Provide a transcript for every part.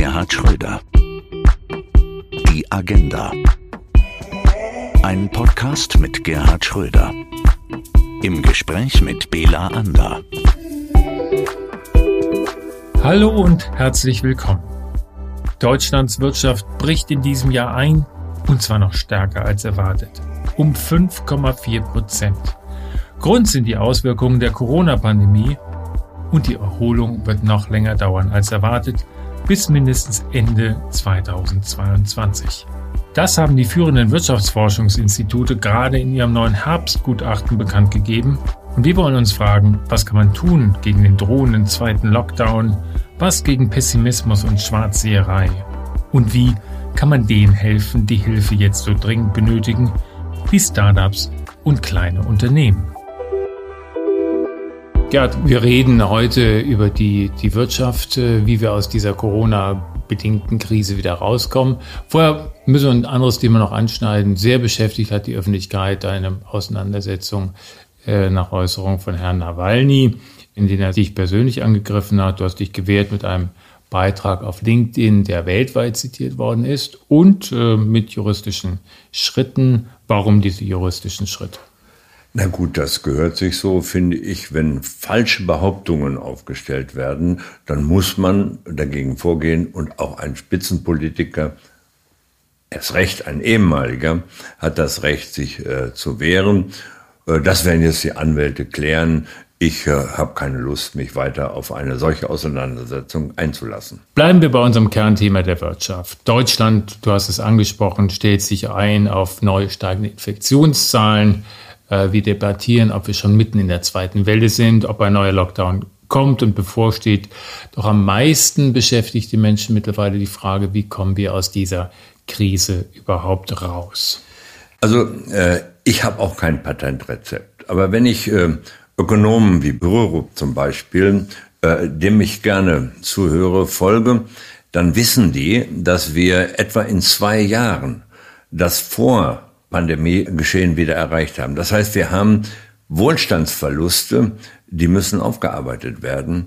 Gerhard Schröder. Die Agenda. Ein Podcast mit Gerhard Schröder. Im Gespräch mit Bela Ander. Hallo und herzlich willkommen. Deutschlands Wirtschaft bricht in diesem Jahr ein, und zwar noch stärker als erwartet. Um 5,4 Prozent. Grund sind die Auswirkungen der Corona-Pandemie und die Erholung wird noch länger dauern als erwartet, bis mindestens Ende 2022. Das haben die führenden Wirtschaftsforschungsinstitute gerade in ihrem neuen Herbstgutachten bekannt gegeben. Und wir wollen uns fragen, was kann man tun gegen den drohenden zweiten Lockdown, was gegen Pessimismus und Schwarzseherei und wie kann man denen helfen, die Hilfe jetzt so dringend benötigen, wie Startups und kleine Unternehmen. Gerd, wir reden heute über die, die Wirtschaft, äh, wie wir aus dieser Corona-bedingten Krise wieder rauskommen. Vorher müssen wir ein anderes Thema noch anschneiden. Sehr beschäftigt hat die Öffentlichkeit eine Auseinandersetzung äh, nach Äußerung von Herrn Nawalny, in denen er dich persönlich angegriffen hat. Du hast dich gewehrt mit einem Beitrag auf LinkedIn, der weltweit zitiert worden ist und äh, mit juristischen Schritten. Warum diese juristischen Schritte? Na gut, das gehört sich so, finde ich. Wenn falsche Behauptungen aufgestellt werden, dann muss man dagegen vorgehen und auch ein Spitzenpolitiker, erst recht ein ehemaliger, hat das Recht, sich äh, zu wehren. Äh, das werden jetzt die Anwälte klären. Ich äh, habe keine Lust, mich weiter auf eine solche Auseinandersetzung einzulassen. Bleiben wir bei unserem Kernthema der Wirtschaft. Deutschland, du hast es angesprochen, stellt sich ein auf neu steigende Infektionszahlen. Äh, wir debattieren, ob wir schon mitten in der zweiten Welle sind, ob ein neuer Lockdown kommt und bevorsteht. Doch am meisten beschäftigt die Menschen mittlerweile die Frage, wie kommen wir aus dieser Krise überhaupt raus? Also äh, ich habe auch kein Patentrezept. Aber wenn ich äh, Ökonomen wie Brürup zum Beispiel, äh, dem ich gerne zuhöre, folge, dann wissen die, dass wir etwa in zwei Jahren das vor Pandemiegeschehen wieder erreicht haben. Das heißt, wir haben Wohlstandsverluste, die müssen aufgearbeitet werden.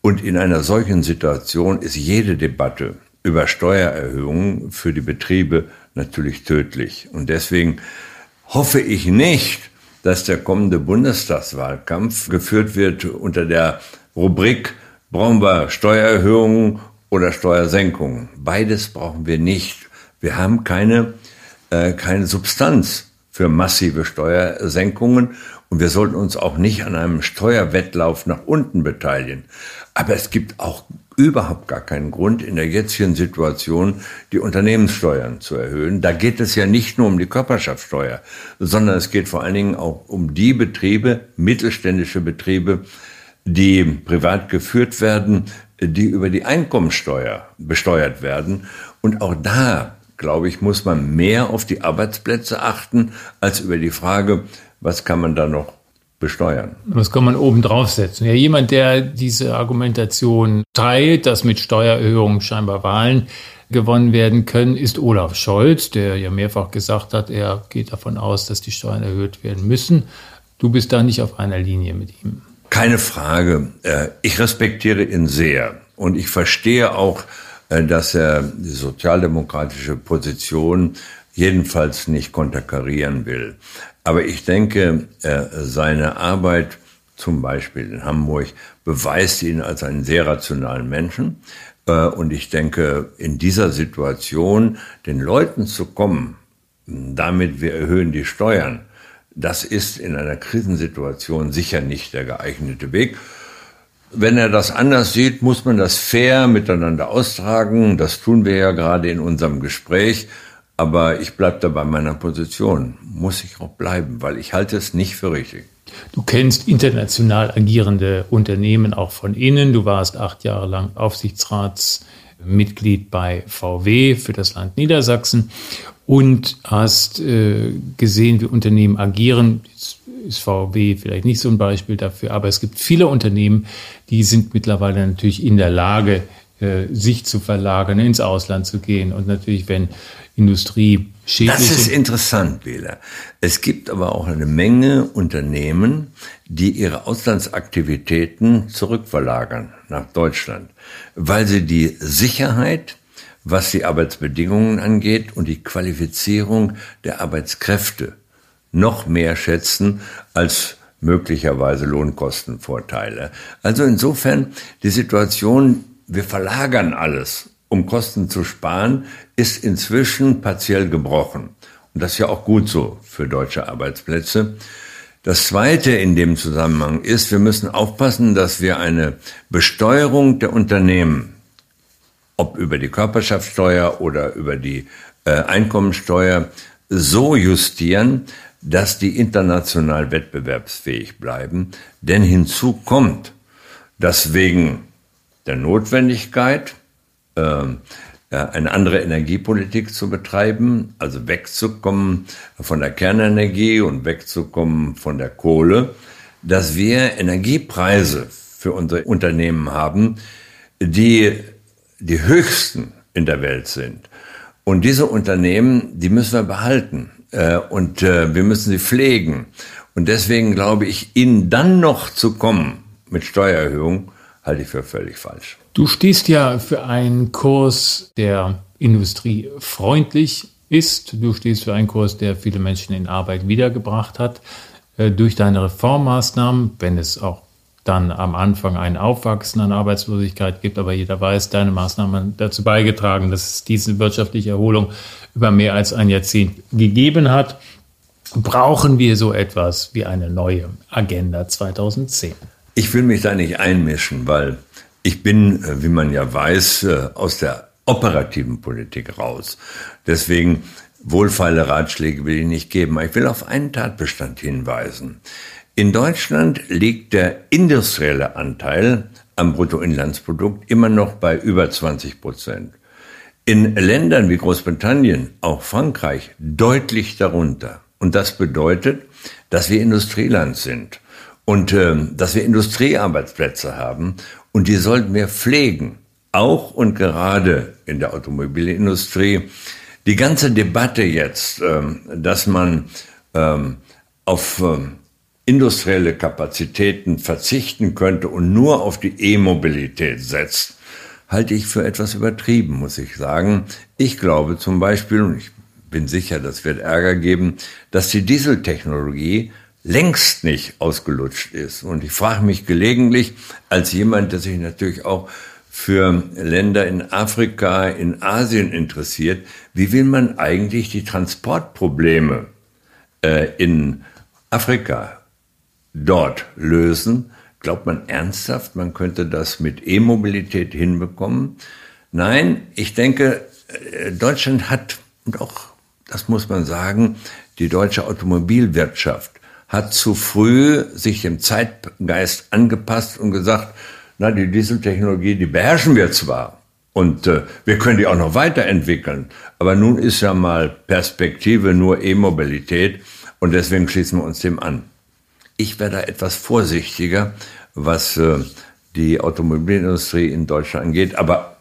Und in einer solchen Situation ist jede Debatte über Steuererhöhungen für die Betriebe natürlich tödlich. Und deswegen hoffe ich nicht, dass der kommende Bundestagswahlkampf geführt wird unter der Rubrik, brauchen wir Steuererhöhungen oder Steuersenkungen. Beides brauchen wir nicht. Wir haben keine äh, keine Substanz für massive Steuersenkungen und wir sollten uns auch nicht an einem Steuerwettlauf nach unten beteiligen. Aber es gibt auch überhaupt gar keinen Grund, in der jetzigen Situation die Unternehmenssteuern zu erhöhen. Da geht es ja nicht nur um die Körperschaftssteuer, sondern es geht vor allen Dingen auch um die Betriebe, mittelständische Betriebe, die privat geführt werden, die über die Einkommensteuer besteuert werden. Und auch da glaube ich, muss man mehr auf die Arbeitsplätze achten, als über die Frage, was kann man da noch besteuern. Was kann man oben draufsetzen? Ja, jemand, der diese Argumentation teilt, dass mit Steuererhöhungen scheinbar Wahlen gewonnen werden können, ist Olaf Scholz, der ja mehrfach gesagt hat, er geht davon aus, dass die Steuern erhöht werden müssen. Du bist da nicht auf einer Linie mit ihm. Keine Frage. Äh, ich respektiere ihn sehr und ich verstehe auch, dass er die sozialdemokratische Position jedenfalls nicht konterkarieren will. Aber ich denke, äh, seine Arbeit zum Beispiel in Hamburg beweist ihn als einen sehr rationalen Menschen. Äh, und ich denke, in dieser Situation den Leuten zu kommen, damit wir erhöhen die Steuern, das ist in einer Krisensituation sicher nicht der geeignete Weg. Wenn er das anders sieht, muss man das fair miteinander austragen. Das tun wir ja gerade in unserem Gespräch. Aber ich bleibe da bei meiner Position. Muss ich auch bleiben, weil ich halte es nicht für richtig. Du kennst international agierende Unternehmen auch von innen. Du warst acht Jahre lang Aufsichtsratsmitglied bei VW für das Land Niedersachsen und hast äh, gesehen, wie Unternehmen agieren. Jetzt ist VW vielleicht nicht so ein Beispiel dafür, aber es gibt viele Unternehmen, die sind mittlerweile natürlich in der Lage, äh, sich zu verlagern, ins Ausland zu gehen. Und natürlich, wenn Industrie schädlich Das ist interessant, Wähler. Es gibt aber auch eine Menge Unternehmen, die ihre Auslandsaktivitäten zurückverlagern nach Deutschland, weil sie die Sicherheit, was die Arbeitsbedingungen angeht und die Qualifizierung der Arbeitskräfte noch mehr schätzen als möglicherweise Lohnkostenvorteile. Also insofern die Situation, wir verlagern alles, um Kosten zu sparen, ist inzwischen partiell gebrochen. Und das ist ja auch gut so für deutsche Arbeitsplätze. Das Zweite in dem Zusammenhang ist, wir müssen aufpassen, dass wir eine Besteuerung der Unternehmen, ob über die Körperschaftssteuer oder über die äh, Einkommensteuer, so justieren, dass die international wettbewerbsfähig bleiben. Denn hinzu kommt, dass wegen der Notwendigkeit, äh, eine andere Energiepolitik zu betreiben, also wegzukommen von der Kernenergie und wegzukommen von der Kohle, dass wir Energiepreise für unsere Unternehmen haben, die die höchsten in der Welt sind. Und diese Unternehmen, die müssen wir behalten. Äh, und äh, wir müssen sie pflegen. Und deswegen glaube ich, ihnen dann noch zu kommen mit Steuererhöhung, halte ich für völlig falsch. Du stehst ja für einen Kurs, der industriefreundlich ist. Du stehst für einen Kurs, der viele Menschen in Arbeit wiedergebracht hat. Äh, durch deine Reformmaßnahmen, wenn es auch dann am Anfang ein Aufwachsen an Arbeitslosigkeit gibt, aber jeder weiß, deine Maßnahmen haben dazu beigetragen, dass es diese wirtschaftliche Erholung über mehr als ein Jahrzehnt gegeben hat. Brauchen wir so etwas wie eine neue Agenda 2010? Ich will mich da nicht einmischen, weil ich bin, äh, wie man ja weiß, äh, aus der operativen Politik raus. Deswegen wohlfeile Ratschläge will ich nicht geben. Ich will auf einen Tatbestand hinweisen. In Deutschland liegt der industrielle Anteil am Bruttoinlandsprodukt immer noch bei über 20 Prozent. In Ländern wie Großbritannien, auch Frankreich, deutlich darunter. Und das bedeutet, dass wir Industrieland sind und äh, dass wir Industriearbeitsplätze haben und die sollten wir pflegen, auch und gerade in der Automobilindustrie. Die ganze Debatte jetzt, äh, dass man äh, auf ähm, industrielle Kapazitäten verzichten könnte und nur auf die E-Mobilität setzt, halte ich für etwas übertrieben, muss ich sagen. Ich glaube zum Beispiel, und ich bin sicher, das wird Ärger geben, dass die Dieseltechnologie längst nicht ausgelutscht ist. Und ich frage mich gelegentlich, als jemand, der sich natürlich auch für Länder in Afrika, in Asien interessiert, wie will man eigentlich die Transportprobleme äh, in Afrika dort lösen. Glaubt man ernsthaft, man könnte das mit E-Mobilität hinbekommen? Nein, ich denke, äh, Deutschland hat, und auch das muss man sagen, die deutsche Automobilwirtschaft hat zu früh sich dem Zeitgeist angepasst und gesagt, na, die Dieseltechnologie, die beherrschen wir zwar und äh, wir können die auch noch weiterentwickeln, aber nun ist ja mal Perspektive nur E-Mobilität und deswegen schließen wir uns dem an. Ich wäre da etwas vorsichtiger, was äh, die Automobilindustrie in Deutschland angeht, aber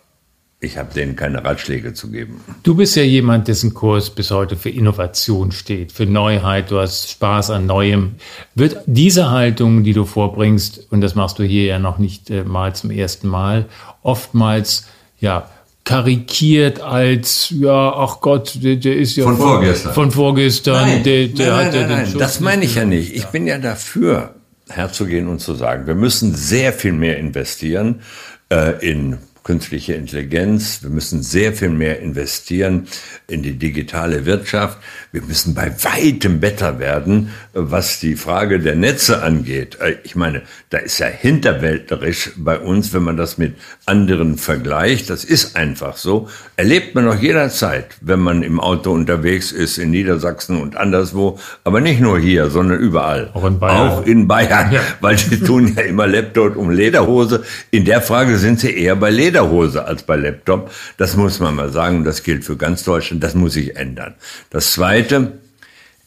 ich habe denen keine Ratschläge zu geben. Du bist ja jemand, dessen Kurs bis heute für Innovation steht, für Neuheit, du hast Spaß an Neuem. Wird diese Haltung, die du vorbringst, und das machst du hier ja noch nicht äh, mal zum ersten Mal, oftmals ja karikiert als, ja, ach Gott, der, der ist ja von vorgestern. Von vorgestern. Nein, der, der nein, hat nein, ja nein, das meine ich ja nicht. Ich bin ja dafür, herzugehen und zu sagen, wir müssen sehr viel mehr investieren äh, in künstliche Intelligenz. Wir müssen sehr viel mehr investieren in die digitale Wirtschaft. Wir müssen bei weitem besser werden, was die Frage der Netze angeht. Äh, ich meine, da ist ja hinterwäldlerisch bei uns, wenn man das mit anderen vergleicht. Das ist einfach so. Erlebt man auch jederzeit, wenn man im Auto unterwegs ist, in Niedersachsen und anderswo. Aber nicht nur hier, sondern überall. Auch in Bayern. Auch in Bayern. Ja. Weil die tun ja immer Laptop um Lederhose. In der Frage sind sie eher bei Lederhose. Lederhose als bei Laptop. Das muss man mal sagen. Das gilt für ganz Deutschland. Das muss sich ändern. Das Zweite,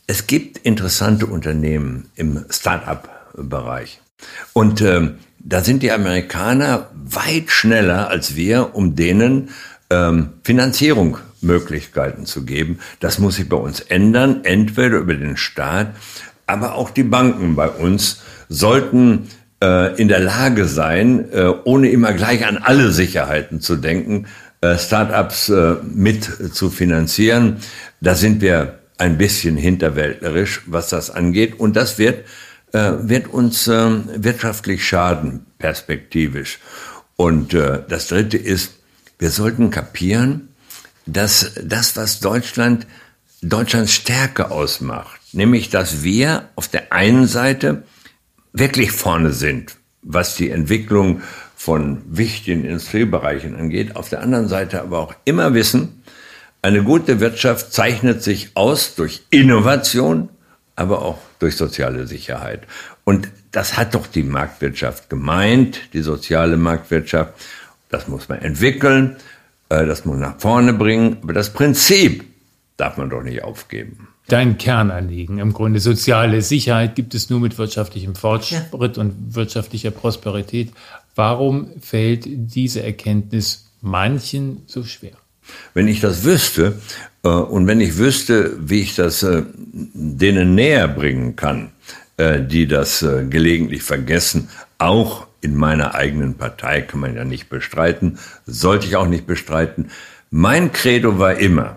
es gibt interessante Unternehmen im Start-up-Bereich. Und äh, da sind die Amerikaner weit schneller als wir, um denen ähm, Finanzierung Möglichkeiten zu geben. Das muss sich bei uns ändern, entweder über den Staat, aber auch die Banken bei uns sollten äh, in der Lage sein, äh, ohne immer gleich an alle Sicherheiten zu denken, äh, Startups äh, mit zu finanzieren. Da sind wir ein bisschen hinterwäldlerisch, was das angeht. Und das wird, äh, wird uns äh, wirtschaftlich schaden, perspektivisch. Und äh, das Dritte ist, wir sollten kapieren, dass das, was Deutschland, Deutschlands Stärke ausmacht, nämlich, dass wir auf der einen Seite wirklich vorne sind, was die Entwicklung von wichtigen Industriebereichen angeht, auf der anderen Seite aber auch immer wissen, eine gute Wirtschaft zeichnet sich aus durch Innovation, aber auch durch soziale Sicherheit. Und das hat doch die Marktwirtschaft gemeint, die soziale Marktwirtschaft. Das muss man entwickeln, äh, das muss man nach vorne bringen. Aber das Prinzip darf man doch nicht aufgeben. Dein Kernanliegen im Grunde soziale Sicherheit gibt es nur mit wirtschaftlichem Fortschritt ja. und wirtschaftlicher Prosperität. Warum fällt diese Erkenntnis manchen so schwer? Wenn ich das wüsste äh, und wenn ich wüsste, wie ich das äh, denen näher bringen kann, äh, die das äh, gelegentlich vergessen, auch in meiner eigenen Partei kann man ja nicht bestreiten, sollte ich auch nicht bestreiten. Mein Credo war immer,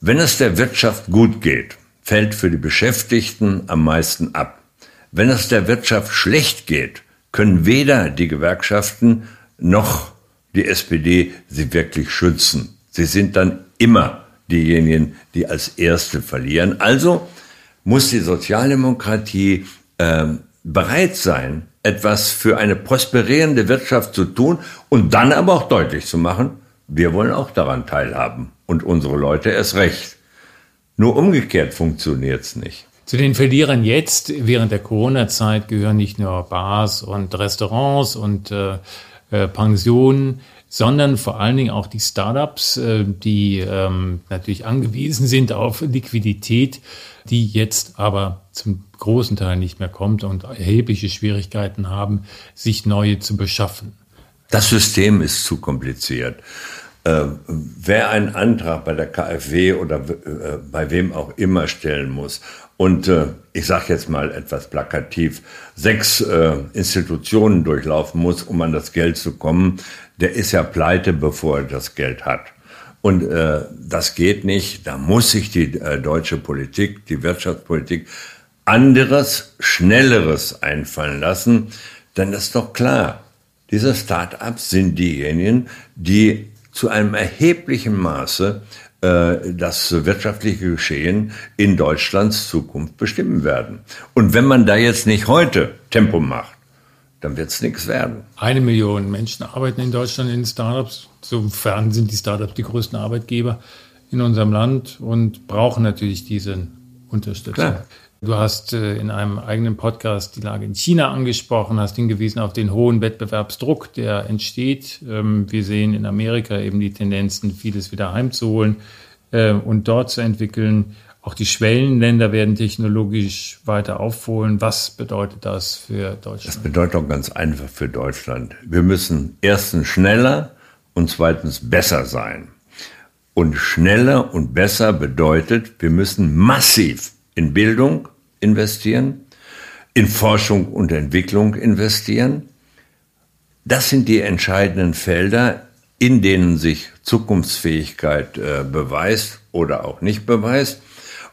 wenn es der Wirtschaft gut geht, fällt für die Beschäftigten am meisten ab. Wenn es der Wirtschaft schlecht geht, können weder die Gewerkschaften noch die SPD sie wirklich schützen. Sie sind dann immer diejenigen, die als Erste verlieren. Also muss die Sozialdemokratie äh, bereit sein, etwas für eine prosperierende Wirtschaft zu tun und dann aber auch deutlich zu machen, wir wollen auch daran teilhaben und unsere Leute erst recht. Nur umgekehrt funktioniert es nicht. Zu den Verlierern jetzt während der Corona-Zeit gehören nicht nur Bars und Restaurants und äh, äh, Pensionen, sondern vor allen Dingen auch die Startups, äh, die ähm, natürlich angewiesen sind auf Liquidität, die jetzt aber zum großen Teil nicht mehr kommt und erhebliche Schwierigkeiten haben, sich neue zu beschaffen. Das System ist zu kompliziert. Äh, wer einen Antrag bei der KfW oder äh, bei wem auch immer stellen muss und äh, ich sage jetzt mal etwas plakativ, sechs äh, Institutionen durchlaufen muss, um an das Geld zu kommen, der ist ja pleite, bevor er das Geld hat. Und äh, das geht nicht. Da muss sich die äh, deutsche Politik, die Wirtschaftspolitik anderes, schnelleres einfallen lassen. Denn das ist doch klar. Diese Start-ups sind diejenigen, die zu einem erheblichen Maße äh, das wirtschaftliche Geschehen in Deutschlands Zukunft bestimmen werden. Und wenn man da jetzt nicht heute Tempo macht, dann wird es nichts werden. Eine Million Menschen arbeiten in Deutschland in Startups. Sofern sind die Startups die größten Arbeitgeber in unserem Land und brauchen natürlich diese Unterstützung. Klar. Du hast äh, in einem eigenen Podcast die Lage in China angesprochen, hast hingewiesen auf den hohen Wettbewerbsdruck, der entsteht. Ähm, wir sehen in Amerika eben die Tendenzen, vieles wieder heimzuholen äh, und dort zu entwickeln. Auch die Schwellenländer werden technologisch weiter aufholen. Was bedeutet das für Deutschland? Das bedeutet auch ganz einfach für Deutschland. Wir müssen erstens schneller und zweitens besser sein. Und schneller und besser bedeutet, wir müssen massiv in Bildung investieren, in Forschung und Entwicklung investieren. Das sind die entscheidenden Felder, in denen sich Zukunftsfähigkeit äh, beweist oder auch nicht beweist.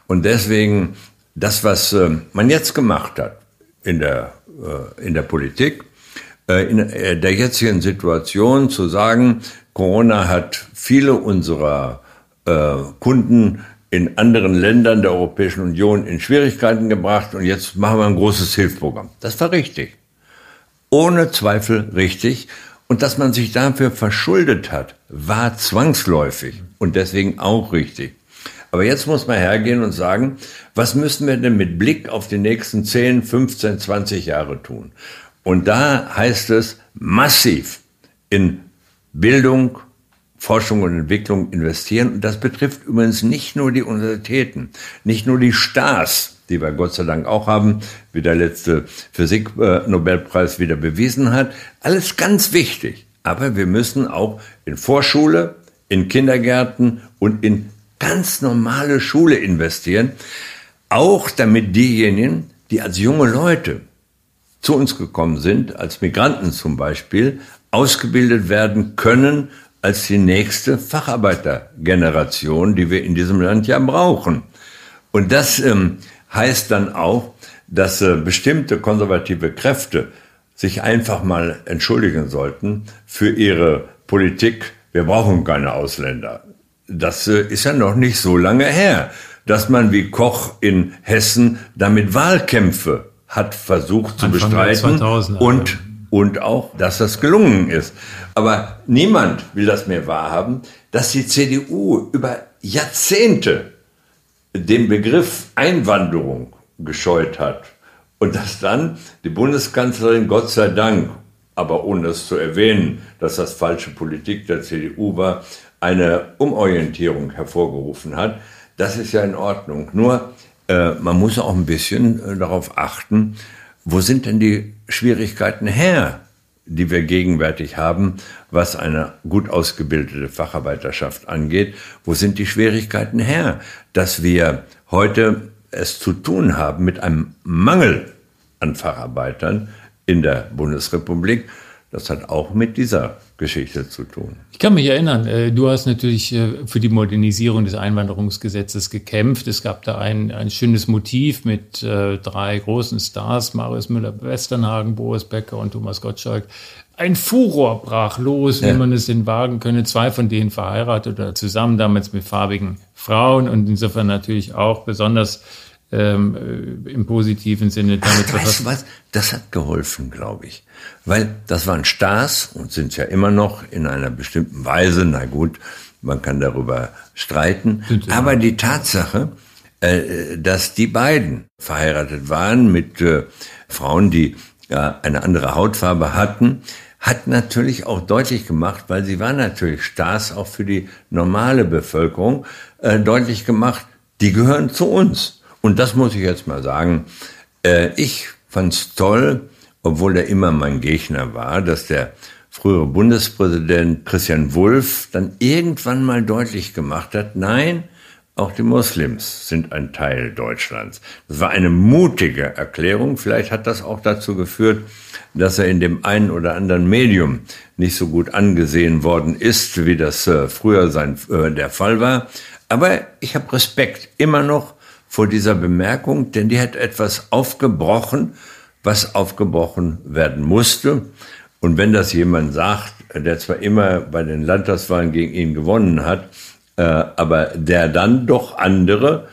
Und deswegen das, was äh, man jetzt gemacht hat in der, äh, in der Politik, äh, in äh, der jetzigen Situation zu sagen, Corona hat viele unserer äh, Kunden in anderen Ländern der Europäischen Union in Schwierigkeiten gebracht und jetzt machen wir ein großes Hilfsprogramm. Das war richtig. Ohne Zweifel richtig. Und dass man sich dafür verschuldet hat, war zwangsläufig und deswegen auch richtig. Aber jetzt muss man hergehen und sagen, was müssen wir denn mit Blick auf die nächsten 10, 15, 20 Jahre tun? Und da heißt es massiv in Bildung, Forschung und Entwicklung investieren. Und das betrifft übrigens nicht nur die Universitäten, nicht nur die Stars, die wir Gott sei Dank auch haben, wie der letzte Physik-Nobelpreis wieder bewiesen hat. Alles ganz wichtig. Aber wir müssen auch in Vorschule, in Kindergärten und in ganz normale Schule investieren. Auch damit diejenigen, die als junge Leute zu uns gekommen sind, als Migranten zum Beispiel, ausgebildet werden können als die nächste Facharbeitergeneration, die wir in diesem Land ja brauchen. Und das ähm, heißt dann auch, dass äh, bestimmte konservative Kräfte sich einfach mal entschuldigen sollten für ihre Politik. Wir brauchen keine Ausländer. Das äh, ist ja noch nicht so lange her, dass man wie Koch in Hessen damit Wahlkämpfe hat versucht zu Anfang bestreiten 2000, und und auch, dass das gelungen ist. Aber niemand will das mehr wahrhaben, dass die CDU über Jahrzehnte den Begriff Einwanderung gescheut hat und dass dann die Bundeskanzlerin Gott sei Dank, aber ohne es zu erwähnen, dass das falsche Politik der CDU war, eine Umorientierung hervorgerufen hat. Das ist ja in Ordnung. Nur äh, man muss auch ein bisschen äh, darauf achten, wo sind denn die Schwierigkeiten her, die wir gegenwärtig haben, was eine gut ausgebildete Facharbeiterschaft angeht? Wo sind die Schwierigkeiten her, dass wir heute es zu tun haben mit einem Mangel an Facharbeitern in der Bundesrepublik? Das hat auch mit dieser Geschichte zu tun. Ich kann mich erinnern, äh, du hast natürlich äh, für die Modernisierung des Einwanderungsgesetzes gekämpft. Es gab da ein, ein schönes Motiv mit äh, drei großen Stars, Marius Müller-Westernhagen, Boris Becker und Thomas Gottschalk. Ein Furor brach los, ja. wie man es denn wagen könne. Zwei von denen verheiratet oder zusammen, damals mit farbigen Frauen und insofern natürlich auch besonders ähm, im positiven Sinne damit Ach, weißt du was? Das hat geholfen, glaube ich. Weil das waren Stars und sind ja immer noch in einer bestimmten Weise. Na gut, man kann darüber streiten. Aber die Tatsache, äh, dass die beiden verheiratet waren mit äh, Frauen, die ja, eine andere Hautfarbe hatten, hat natürlich auch deutlich gemacht, weil sie waren natürlich Stars auch für die normale Bevölkerung, äh, deutlich gemacht, die gehören zu uns. Und das muss ich jetzt mal sagen. Äh, ich fand's toll, obwohl er immer mein Gegner war, dass der frühere Bundespräsident Christian Wulff dann irgendwann mal deutlich gemacht hat, nein, auch die Muslims sind ein Teil Deutschlands. Das war eine mutige Erklärung. Vielleicht hat das auch dazu geführt, dass er in dem einen oder anderen Medium nicht so gut angesehen worden ist, wie das äh, früher sein, äh, der Fall war. Aber ich habe Respekt immer noch vor dieser Bemerkung, denn die hat etwas aufgebrochen, was aufgebrochen werden musste. Und wenn das jemand sagt, der zwar immer bei den Landtagswahlen gegen ihn gewonnen hat, äh, aber der dann doch andere,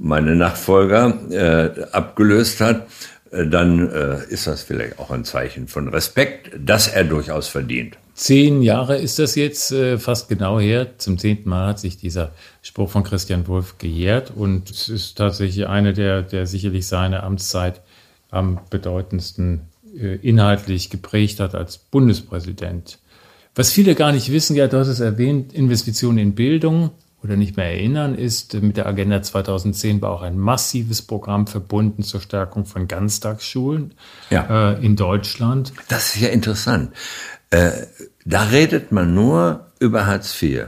meine Nachfolger, äh, abgelöst hat, äh, dann äh, ist das vielleicht auch ein Zeichen von Respekt, das er durchaus verdient. Zehn Jahre ist das jetzt äh, fast genau her. Zum zehnten Mal hat sich dieser Spruch von Christian Wulff gejährt und es ist tatsächlich eine der, der sicherlich seine Amtszeit am bedeutendsten äh, inhaltlich geprägt hat als Bundespräsident. Was viele gar nicht wissen, ja, du hast es erwähnt, Investitionen in Bildung oder nicht mehr erinnern, ist mit der Agenda 2010 war auch ein massives Programm verbunden zur Stärkung von Ganztagsschulen ja. äh, in Deutschland. Das ist ja interessant. Äh, da redet man nur über Hartz IV.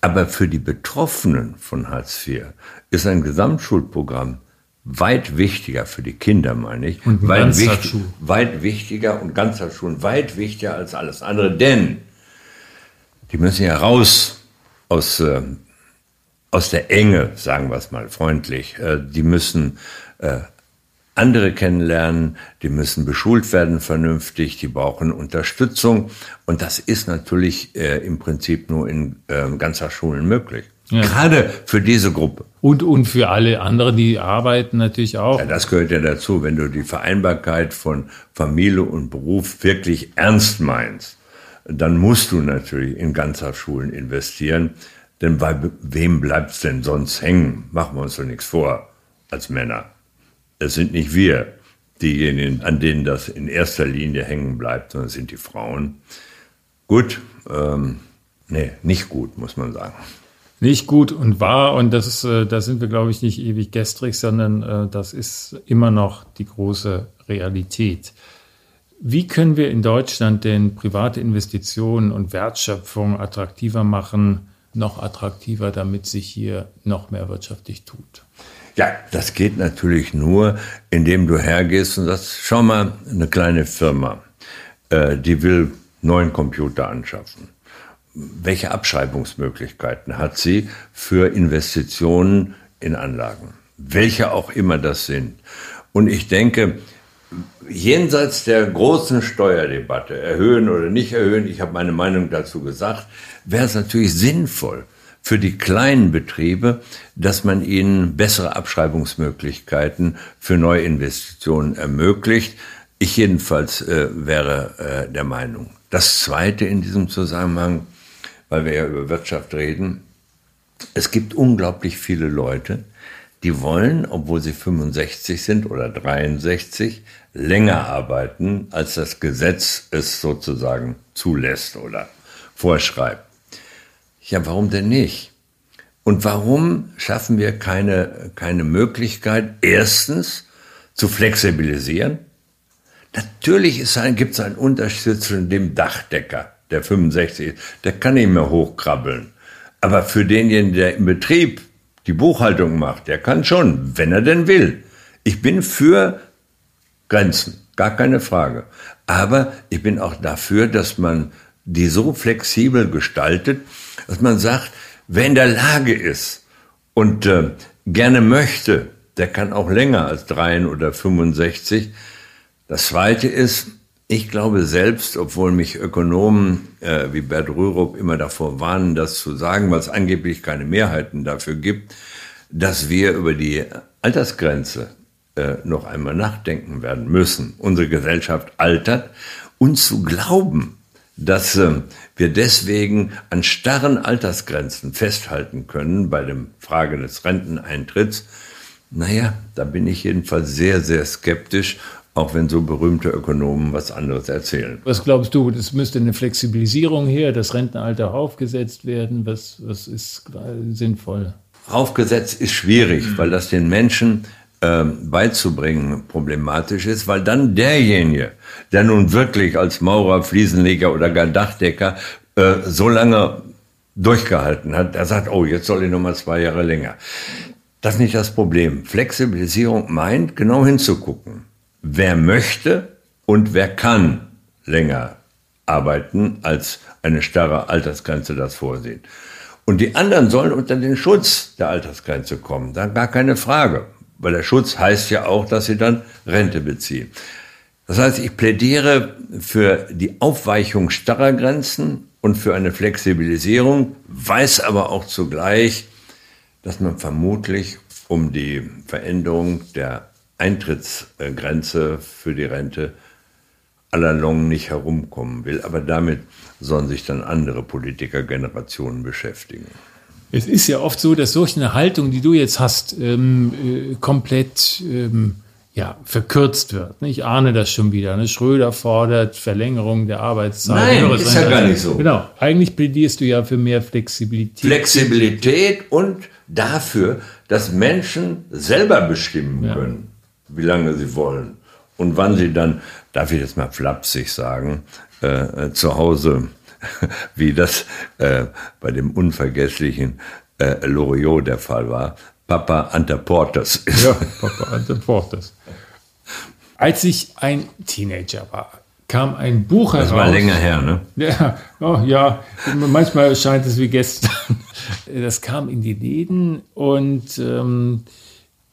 Aber für die Betroffenen von Hartz IV ist ein Gesamtschulprogramm weit wichtiger für die Kinder, meine ich. Und weit, wichtig, weit wichtiger und ganzer Schulen, weit wichtiger als alles andere, denn die müssen ja raus aus, äh, aus der Enge, sagen wir es mal freundlich. Äh, die müssen äh, andere kennenlernen, die müssen beschult werden vernünftig, die brauchen Unterstützung. Und das ist natürlich äh, im Prinzip nur in äh, ganzer Schulen möglich. Ja. Gerade für diese Gruppe. Und, und für alle anderen, die arbeiten natürlich auch. Ja, das gehört ja dazu, wenn du die Vereinbarkeit von Familie und Beruf wirklich ernst meinst, dann musst du natürlich in ganzer Schulen investieren. Denn bei wem bleibt's denn sonst hängen? Machen wir uns doch nichts vor als Männer. Es sind nicht wir diejenigen, an denen das in erster Linie hängen bleibt, sondern es sind die Frauen. Gut, ähm, Nee, nicht gut, muss man sagen. Nicht gut und wahr und das ist, äh, da sind wir, glaube ich, nicht ewig gestrig, sondern äh, das ist immer noch die große Realität. Wie können wir in Deutschland denn private Investitionen und Wertschöpfung attraktiver machen, noch attraktiver, damit sich hier noch mehr wirtschaftlich tut? Ja, das geht natürlich nur, indem du hergehst und sagst, schau mal, eine kleine Firma, äh, die will neuen Computer anschaffen. Welche Abschreibungsmöglichkeiten hat sie für Investitionen in Anlagen? Welche auch immer das sind. Und ich denke, jenseits der großen Steuerdebatte, erhöhen oder nicht erhöhen, ich habe meine Meinung dazu gesagt, wäre es natürlich sinnvoll für die kleinen Betriebe, dass man ihnen bessere Abschreibungsmöglichkeiten für Neuinvestitionen ermöglicht. Ich jedenfalls äh, wäre äh, der Meinung. Das Zweite in diesem Zusammenhang, weil wir ja über Wirtschaft reden, es gibt unglaublich viele Leute, die wollen, obwohl sie 65 sind oder 63, länger arbeiten, als das Gesetz es sozusagen zulässt oder vorschreibt. Ja, warum denn nicht? Und warum schaffen wir keine, keine Möglichkeit, erstens zu flexibilisieren? Natürlich gibt es einen Unterschied zwischen dem Dachdecker, der 65 ist, der kann nicht mehr hochkrabbeln. Aber für denjenigen, der im Betrieb die Buchhaltung macht, der kann schon, wenn er denn will. Ich bin für Grenzen, gar keine Frage. Aber ich bin auch dafür, dass man die so flexibel gestaltet, dass man sagt, wer in der Lage ist und äh, gerne möchte, der kann auch länger als 3 oder 65. Das Zweite ist, ich glaube selbst, obwohl mich Ökonomen äh, wie Bert Rürup immer davor warnen, das zu sagen, weil es angeblich keine Mehrheiten dafür gibt, dass wir über die Altersgrenze äh, noch einmal nachdenken werden müssen. Unsere Gesellschaft altert und zu glauben, dass äh, wir deswegen an starren Altersgrenzen festhalten können bei der Frage des Renteneintritts, naja, da bin ich jedenfalls sehr, sehr skeptisch auch wenn so berühmte Ökonomen was anderes erzählen. Was glaubst du, es müsste eine Flexibilisierung her, das Rentenalter aufgesetzt werden? Was, was ist sinnvoll? Aufgesetzt ist schwierig, weil das den Menschen äh, beizubringen problematisch ist, weil dann derjenige, der nun wirklich als Maurer, Fliesenleger oder gar Dachdecker äh, so lange durchgehalten hat, der sagt, oh, jetzt soll ich noch mal zwei Jahre länger. Das ist nicht das Problem. Flexibilisierung meint, genau hinzugucken wer möchte und wer kann länger arbeiten, als eine starre Altersgrenze das vorsieht. Und die anderen sollen unter den Schutz der Altersgrenze kommen. Dann gar keine Frage. Weil der Schutz heißt ja auch, dass sie dann Rente beziehen. Das heißt, ich plädiere für die Aufweichung starrer Grenzen und für eine Flexibilisierung, weiß aber auch zugleich, dass man vermutlich um die Veränderung der Eintrittsgrenze für die Rente aller Long nicht herumkommen will. Aber damit sollen sich dann andere Politikergenerationen beschäftigen. Es ist ja oft so, dass solch eine Haltung, die du jetzt hast, ähm, äh, komplett ähm, ja, verkürzt wird. Ich ahne das schon wieder. Ne? Schröder fordert Verlängerung der Arbeitszeit. Nein, ist ja gar nicht so. Genau. Eigentlich plädierst du ja für mehr Flexibilität. Flexibilität und dafür, dass Menschen selber bestimmen ja. können wie lange sie wollen. Und wann sie dann, darf ich jetzt mal flapsig sagen, äh, äh zu Hause, wie das äh, bei dem unvergesslichen äh, Loriot der Fall war, Papa Anteportes ist. Ja, Papa Anteportes. Als ich ein Teenager war, kam ein Buch heraus. Das war länger her, ne? Ja, oh, ja, manchmal scheint es wie gestern. Das kam in die Läden und ähm,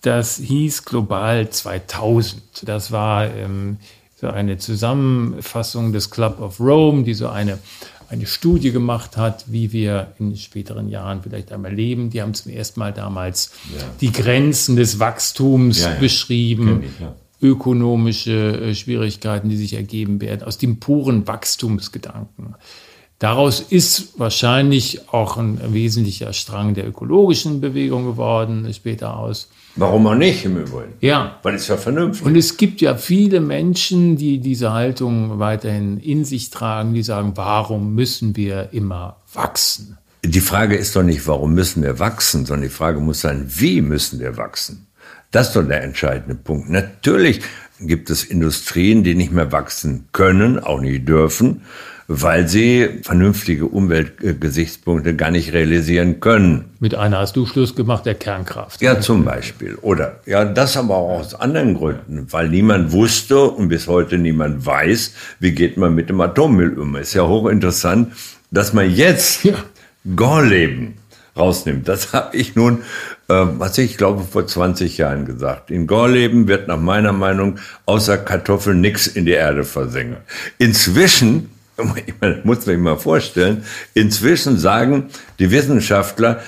das hieß Global 2000. Das war ähm, so eine Zusammenfassung des Club of Rome, die so eine, eine Studie gemacht hat, wie wir in späteren Jahren vielleicht einmal leben. Die haben zum ersten Mal damals ja. die Grenzen des Wachstums ja, ja. beschrieben. Ich, ökonomische äh, Schwierigkeiten, die sich ergeben werden, aus dem puren Wachstumsgedanken. Daraus ist wahrscheinlich auch ein wesentlicher Strang der ökologischen Bewegung geworden, später aus. Warum auch nicht im Übrigen? Ja. Weil es ja vernünftig. Und es gibt ja viele Menschen, die diese Haltung weiterhin in sich tragen, die sagen, warum müssen wir immer wachsen? Die Frage ist doch nicht, warum müssen wir wachsen, sondern die Frage muss sein, wie müssen wir wachsen? Das ist doch der entscheidende Punkt. Natürlich gibt es Industrien, die nicht mehr wachsen können, auch nicht dürfen weil sie vernünftige Umweltgesichtspunkte gar nicht realisieren können. Mit einer hast du Schluss gemacht, der Kernkraft. Ja, zum Beispiel. Oder, ja, das aber auch aus anderen Gründen, weil niemand wusste und bis heute niemand weiß, wie geht man mit dem Atommüll um. Ist ja hochinteressant, dass man jetzt ja. Gorleben rausnimmt. Das habe ich nun, was ich glaube, vor 20 Jahren gesagt. In Gorleben wird nach meiner Meinung außer Kartoffeln nichts in die Erde versenkt. Inzwischen meine, muss man sich mal vorstellen, inzwischen sagen die Wissenschaftler,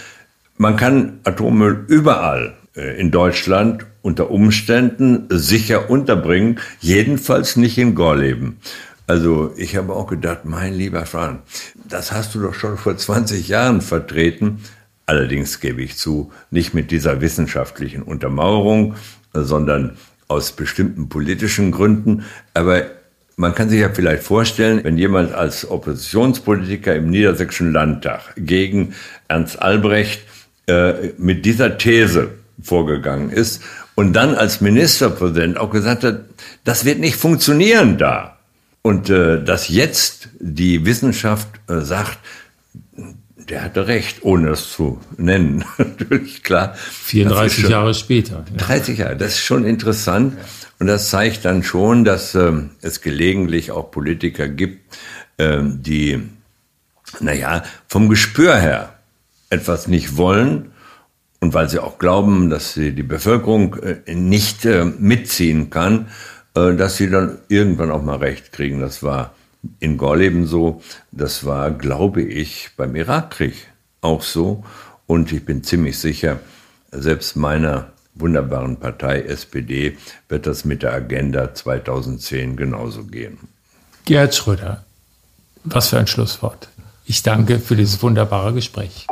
man kann Atommüll überall äh, in Deutschland unter Umständen sicher unterbringen, jedenfalls nicht in Gorleben. Also ich habe auch gedacht, mein lieber Fran, das hast du doch schon vor 20 Jahren vertreten. Allerdings gebe ich zu, nicht mit dieser wissenschaftlichen Untermauerung, sondern aus bestimmten politischen Gründen. Aber man kann sich ja vielleicht vorstellen, wenn jemand als Oppositionspolitiker im Niedersächsischen Landtag gegen Ernst Albrecht äh, mit dieser These vorgegangen ist und dann als Ministerpräsident auch gesagt hat, das wird nicht funktionieren da. Und äh, dass jetzt die Wissenschaft äh, sagt, der hatte recht, ohne es zu nennen. Natürlich, klar. 34 schon, Jahre später. 30 Jahre, das ist schon interessant. Ja. Und das zeigt dann schon, dass äh, es gelegentlich auch Politiker gibt, äh, die, naja, vom Gespür her etwas nicht wollen und weil sie auch glauben, dass sie die Bevölkerung äh, nicht äh, mitziehen kann, äh, dass sie dann irgendwann auch mal recht kriegen. Das war in Gorleben so, das war, glaube ich, beim Irakkrieg auch so. Und ich bin ziemlich sicher, selbst meiner wunderbaren Partei SPD wird das mit der Agenda 2010 genauso gehen. Gerhard Schröder, was für ein Schlusswort. Ich danke für dieses wunderbare Gespräch.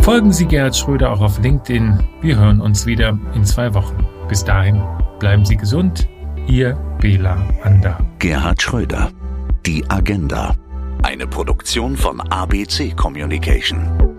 Folgen Sie Gerhard Schröder auch auf LinkedIn. Wir hören uns wieder in zwei Wochen. Bis dahin, bleiben Sie gesund. Ihr Bela Ander. Gerhard Schröder. Die Agenda. Eine Produktion von ABC Communication.